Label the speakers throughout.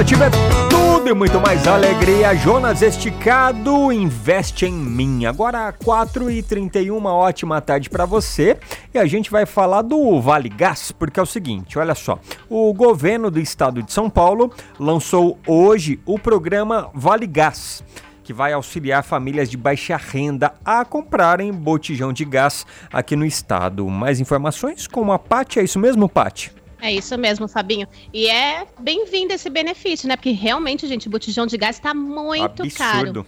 Speaker 1: Alternativa é tudo e muito mais alegria. Jonas Esticado investe em mim. Agora 4h31, uma ótima tarde para você. E a gente vai falar do Vale Gás, porque é o seguinte: olha só. O governo do estado de São Paulo lançou hoje o programa Vale Gás que vai auxiliar famílias de baixa renda a comprarem botijão de gás aqui no estado. Mais informações com a Pati, é isso mesmo, Pati?
Speaker 2: É isso mesmo, Fabinho. E é bem-vindo esse benefício, né? Porque realmente, gente, o botijão de gás está muito Absurdo. caro.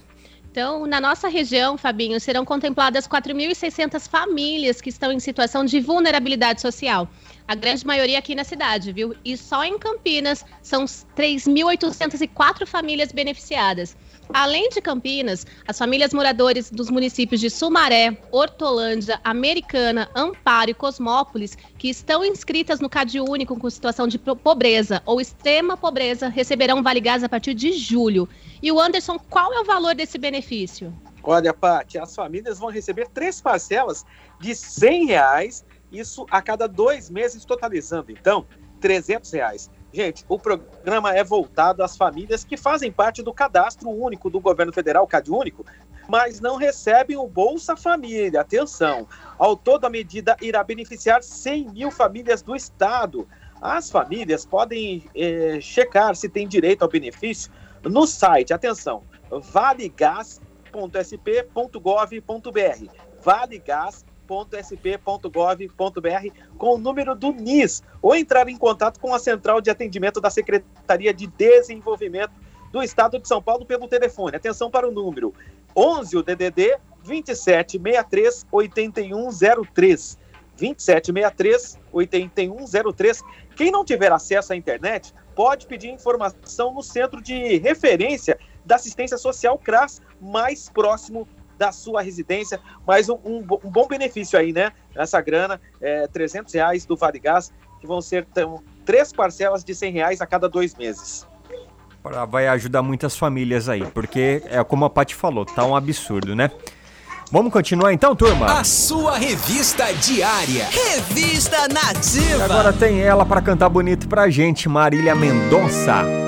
Speaker 2: Então, na nossa região, Fabinho, serão contempladas 4.600 famílias que estão em situação de vulnerabilidade social. A grande maioria aqui na cidade, viu? E só em Campinas são 3.804 famílias beneficiadas. Além de Campinas, as famílias moradores dos municípios de Sumaré, Hortolândia, Americana, Amparo e Cosmópolis, que estão inscritas no Cade Único com situação de pobreza ou extrema pobreza, receberão Vale Gás a partir de julho. E o Anderson, qual é o valor desse benefício?
Speaker 3: Olha, Paty, as famílias vão receber três parcelas de 100 reais, isso a cada dois meses, totalizando, então, 300 reais. Gente, o programa é voltado às famílias que fazem parte do cadastro único do governo federal, CAD único, mas não recebem o Bolsa Família. Atenção! Ao todo, a medida irá beneficiar 100 mil famílias do Estado. As famílias podem eh, checar se têm direito ao benefício no site, atenção, valegas.sp.gov.br. Valegas.sp.gov.br com o número do NIS ou entrar em contato com a central de atendimento da Secretaria de Desenvolvimento do Estado de São Paulo pelo telefone. Atenção para o número 11 o DDD 2763 8103. 2763 8103. Quem não tiver acesso à internet pode pedir informação no centro de referência da assistência social CRAS mais próximo da sua residência, mas um, um, um bom benefício aí, né? Essa grana, é, 300 reais do Vale Gás, que vão ser então, três parcelas de 100 reais a cada dois meses.
Speaker 1: Vai ajudar muitas famílias aí, porque é como a Paty falou, tá um absurdo, né? Vamos continuar então, turma?
Speaker 4: A sua revista diária. Revista Nativa. E
Speaker 1: agora tem ela para cantar bonito pra gente, Marília Mendonça.